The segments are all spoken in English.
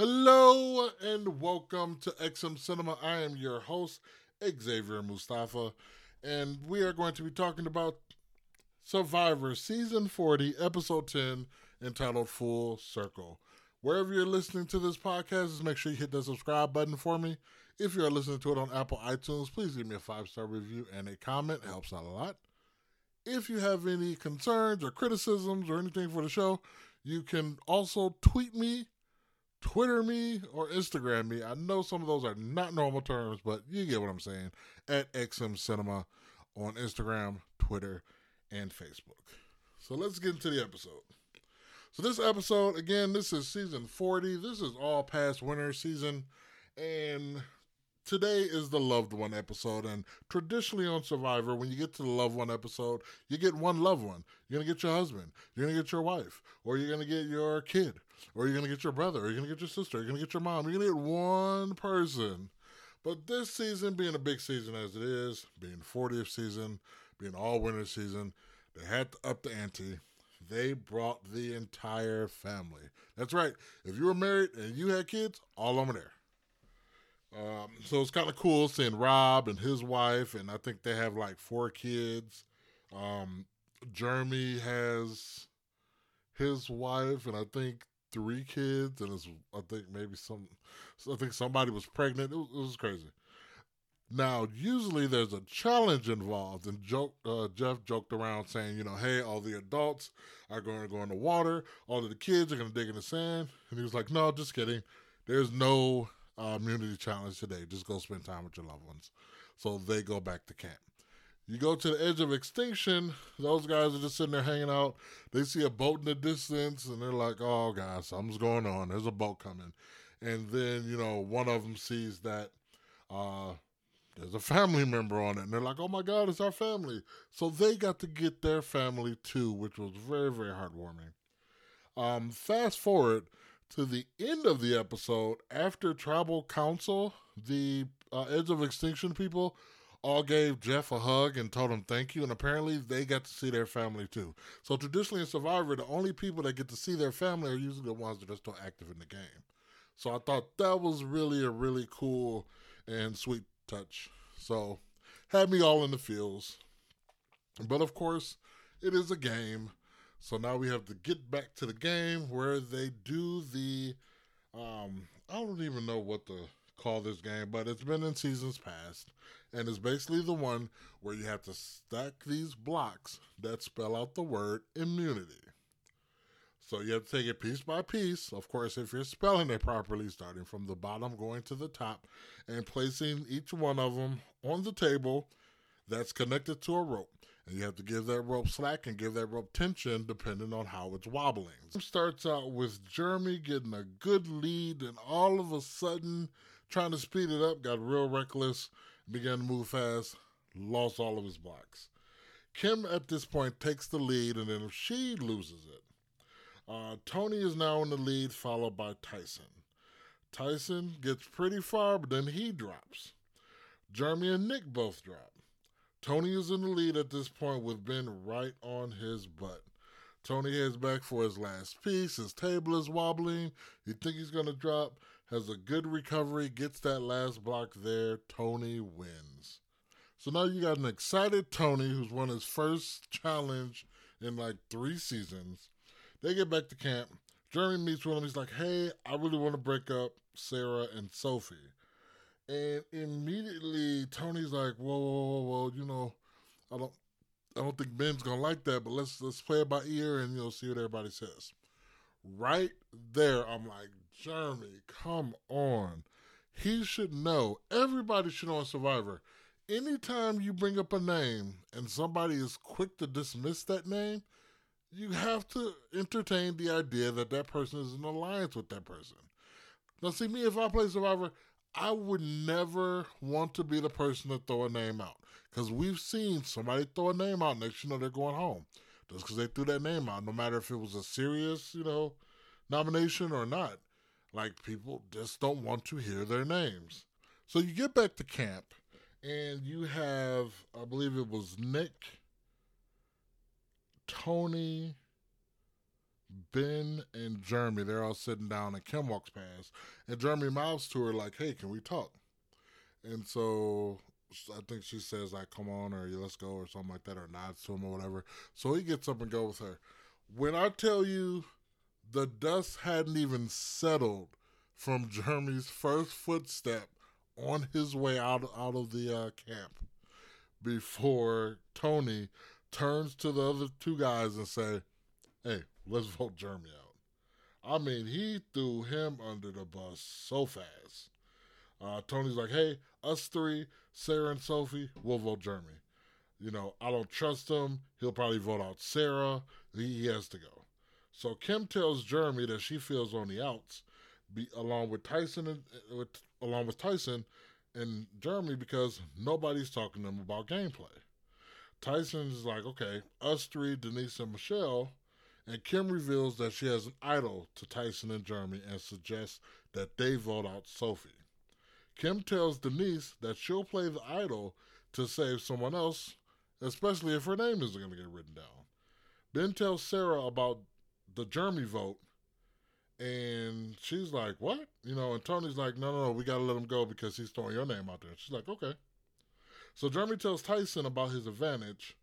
Hello and welcome to XM Cinema. I am your host, Xavier Mustafa, and we are going to be talking about Survivor Season 40, Episode 10, entitled Full Circle. Wherever you're listening to this podcast, just make sure you hit the subscribe button for me. If you're listening to it on Apple iTunes, please give me a five star review and a comment. It helps out a lot. If you have any concerns or criticisms or anything for the show, you can also tweet me, Twitter me, or Instagram me. I know some of those are not normal terms, but you get what I'm saying. At XM Cinema on Instagram, Twitter, and Facebook. So let's get into the episode. So this episode, again, this is season 40. This is all past winter season. And today is the loved one episode. And traditionally on Survivor, when you get to the loved one episode, you get one loved one. You're going to get your husband, you're going to get your wife, or you're going to get your kid, or you're going to get your brother, or you're going to get your sister, you're going to get your mom. You're going to get one person. But this season, being a big season as it is, being 40th season, being all winter season, they had to up the ante they brought the entire family. That's right. If you were married and you had kids, all of them there. Um, so it's kind of cool seeing Rob and his wife, and I think they have like four kids. Um, Jeremy has his wife, and I think three kids, and it's, I think maybe some, I think somebody was pregnant. It was, it was crazy. Now, usually there's a challenge involved, and joke, uh, Jeff joked around saying, you know, hey, all the adults are going to go in the water, all of the kids are going to dig in the sand. And he was like, no, just kidding. There's no uh, immunity challenge today. Just go spend time with your loved ones. So they go back to camp. You go to the edge of extinction, those guys are just sitting there hanging out. They see a boat in the distance, and they're like, oh, God, something's going on. There's a boat coming. And then, you know, one of them sees that. Uh, there's a family member on it. And they're like, oh my God, it's our family. So they got to get their family too, which was very, very heartwarming. Um, fast forward to the end of the episode, after Tribal Council, the uh, Edge of Extinction people all gave Jeff a hug and told him thank you. And apparently they got to see their family too. So traditionally in Survivor, the only people that get to see their family are usually the ones that are still active in the game. So I thought that was really a really cool and sweet touch. So had me all in the feels. But of course, it is a game. So now we have to get back to the game where they do the um I don't even know what to call this game, but it's been in seasons past. And it's basically the one where you have to stack these blocks that spell out the word immunity. So you have to take it piece by piece. Of course, if you're spelling it properly, starting from the bottom going to the top, and placing each one of them on the table that's connected to a rope. And you have to give that rope slack and give that rope tension depending on how it's wobbling. It starts out with Jeremy getting a good lead, and all of a sudden, trying to speed it up, got real reckless, began to move fast, lost all of his blocks. Kim at this point takes the lead, and then she loses it. Uh, Tony is now in the lead, followed by Tyson. Tyson gets pretty far, but then he drops. Jeremy and Nick both drop. Tony is in the lead at this point with Ben right on his butt. Tony heads back for his last piece. His table is wobbling. You think he's going to drop. Has a good recovery. Gets that last block there. Tony wins. So now you got an excited Tony who's won his first challenge in like three seasons. They get back to camp. Jeremy meets with him. He's like, "Hey, I really want to break up Sarah and Sophie." And immediately Tony's like, "Whoa, whoa, whoa, whoa! You know, I don't, I don't think Ben's gonna like that. But let's let's play it by ear and you know see what everybody says." Right there, I'm like, Jeremy, come on. He should know. Everybody should know Survivor. Anytime you bring up a name and somebody is quick to dismiss that name, you have to entertain the idea that that person is in alliance with that person. Now, see, me, if I play Survivor, I would never want to be the person to throw a name out. Because we've seen somebody throw a name out, next you know they're going home. Just because they threw that name out, no matter if it was a serious, you know, nomination or not. Like, people just don't want to hear their names. So you get back to camp, and you have, I believe it was Nick Tony, Ben and Jeremy, they're all sitting down, and Kim walks past, and Jeremy mouths to her like, "Hey, can we talk?" And so I think she says like, "Come on," or "Let's go," or something like that, or nods to him or whatever. So he gets up and goes with her. When I tell you, the dust hadn't even settled from Jeremy's first footstep on his way out out of the uh, camp before Tony turns to the other two guys and say, "Hey, let's vote Jeremy out." I mean, he threw him under the bus so fast. Uh, Tony's like, "Hey, us three, Sarah and Sophie, we'll vote Jeremy." You know, I don't trust him. He'll probably vote out Sarah. He, he has to go. So Kim tells Jeremy that she feels on the outs, be, along with Tyson and with, along with Tyson and Jeremy because nobody's talking to them about gameplay. Tyson's like, okay, us three, Denise and Michelle, and Kim reveals that she has an idol to Tyson and Jeremy and suggests that they vote out Sophie. Kim tells Denise that she'll play the idol to save someone else, especially if her name isn't going to get written down. Ben tells Sarah about the Jeremy vote, and she's like, "What?" You know, and Tony's like, "No, no, no, we got to let him go because he's throwing your name out there." She's like, "Okay." So Jeremy tells Tyson about his advantage,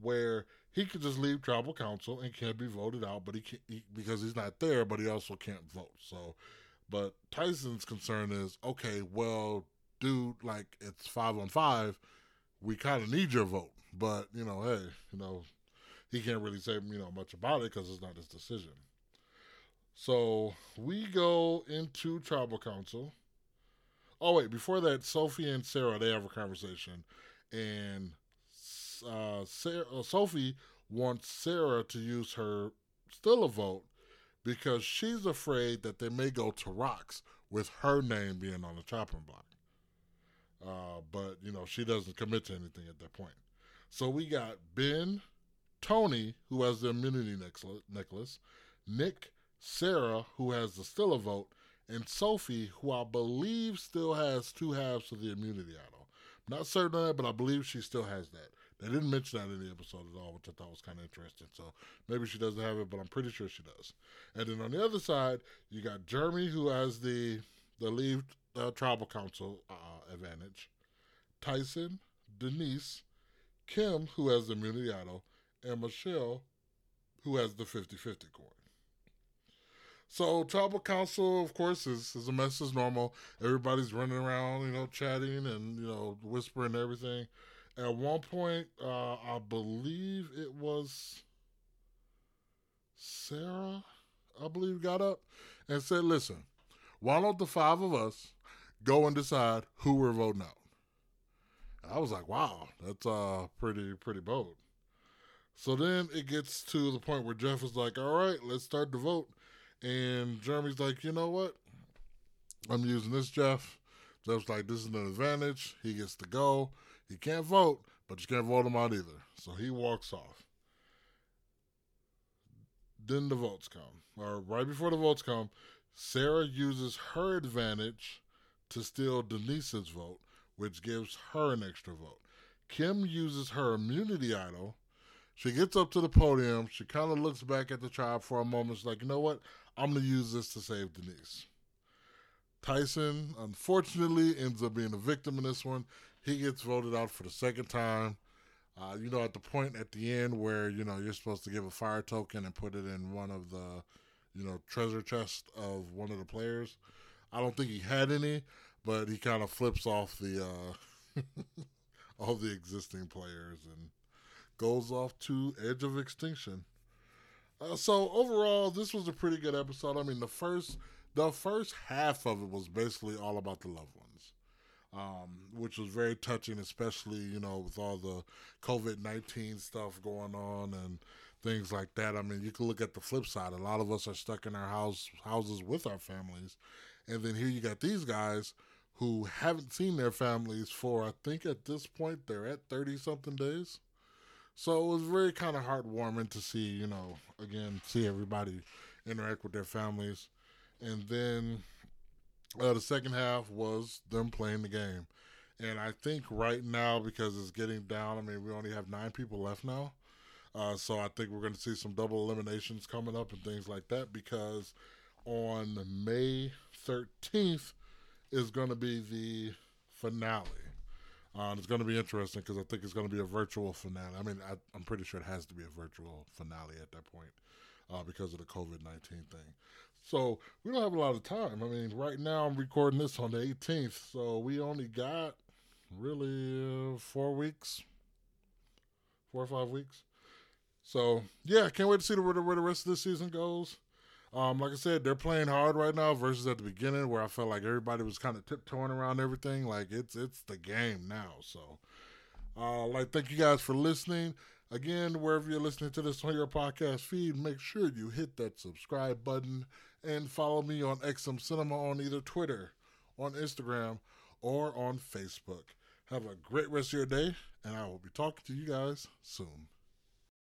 where he could just leave tribal council and can't be voted out, but he can't he, because he's not there, but he also can't vote. So, but Tyson's concern is, okay, well, dude, like it's five on five, we kind of need your vote, but you know, hey, you know, he can't really say you know much about it because it's not his decision. So we go into tribal council. Oh wait, before that, Sophie and Sarah they have a conversation, and uh, Sarah, uh, Sophie wants Sarah to use her steal a vote because she's afraid that they may go to rocks with her name being on the chopping block. Uh, but you know she doesn't commit to anything at that point. So we got Ben, Tony, who has the immunity necklace, Nick, Sarah, who has the steal a vote, and Sophie, who I believe still has two halves of the immunity idol. I'm not certain of that, but I believe she still has that. They didn't mention that in the episode at all, which I thought was kind of interesting. So maybe she doesn't have it, but I'm pretty sure she does. And then on the other side, you got Jeremy, who has the the leave uh, tribal council uh, advantage. Tyson, Denise, Kim, who has the immunity idol, and Michelle, who has the 50 50 coin. So tribal council, of course, is, is a mess as normal. Everybody's running around, you know, chatting and, you know, whispering everything. At one point, uh, I believe it was Sarah, I believe, got up and said, listen, why don't the five of us go and decide who we're voting out? I was like, wow, that's uh pretty pretty bold. So then it gets to the point where Jeff is like, all right, let's start the vote. And Jeremy's like, you know what? I'm using this, Jeff. Jeff's like, this is an advantage. He gets to go. He can't vote, but you can't vote him out either. So he walks off. Then the votes come. Or right before the votes come, Sarah uses her advantage to steal Denise's vote, which gives her an extra vote. Kim uses her immunity idol she gets up to the podium. She kind of looks back at the tribe for a moment. She's like, you know what? I'm going to use this to save Denise. Tyson, unfortunately, ends up being a victim in this one. He gets voted out for the second time. Uh, you know, at the point at the end where, you know, you're supposed to give a fire token and put it in one of the, you know, treasure chest of one of the players. I don't think he had any, but he kind of flips off the, uh, all the existing players and goes off to edge of extinction. Uh, so overall, this was a pretty good episode. I mean, the first the first half of it was basically all about the loved ones, um, which was very touching, especially you know with all the COVID nineteen stuff going on and things like that. I mean, you can look at the flip side. A lot of us are stuck in our house houses with our families, and then here you got these guys who haven't seen their families for I think at this point they're at thirty something days. So it was very kind of heartwarming to see, you know, again, see everybody interact with their families. And then uh, the second half was them playing the game. And I think right now, because it's getting down, I mean, we only have nine people left now. Uh, so I think we're going to see some double eliminations coming up and things like that because on May 13th is going to be the finale. Uh, it's going to be interesting because I think it's going to be a virtual finale. I mean, I, am pretty sure it has to be a virtual finale at that point uh, because of the COVID 19 thing. So we don't have a lot of time. I mean, right now I'm recording this on the 18th, so we only got really uh, four weeks, four or five weeks. So yeah, can't wait to see where the, where the rest of this season goes. Um, like I said, they're playing hard right now versus at the beginning where I felt like everybody was kind of tiptoeing around everything. Like it's it's the game now. So, uh, like thank you guys for listening. Again, wherever you're listening to this on your podcast feed, make sure you hit that subscribe button and follow me on XM Cinema on either Twitter, on Instagram, or on Facebook. Have a great rest of your day, and I will be talking to you guys soon.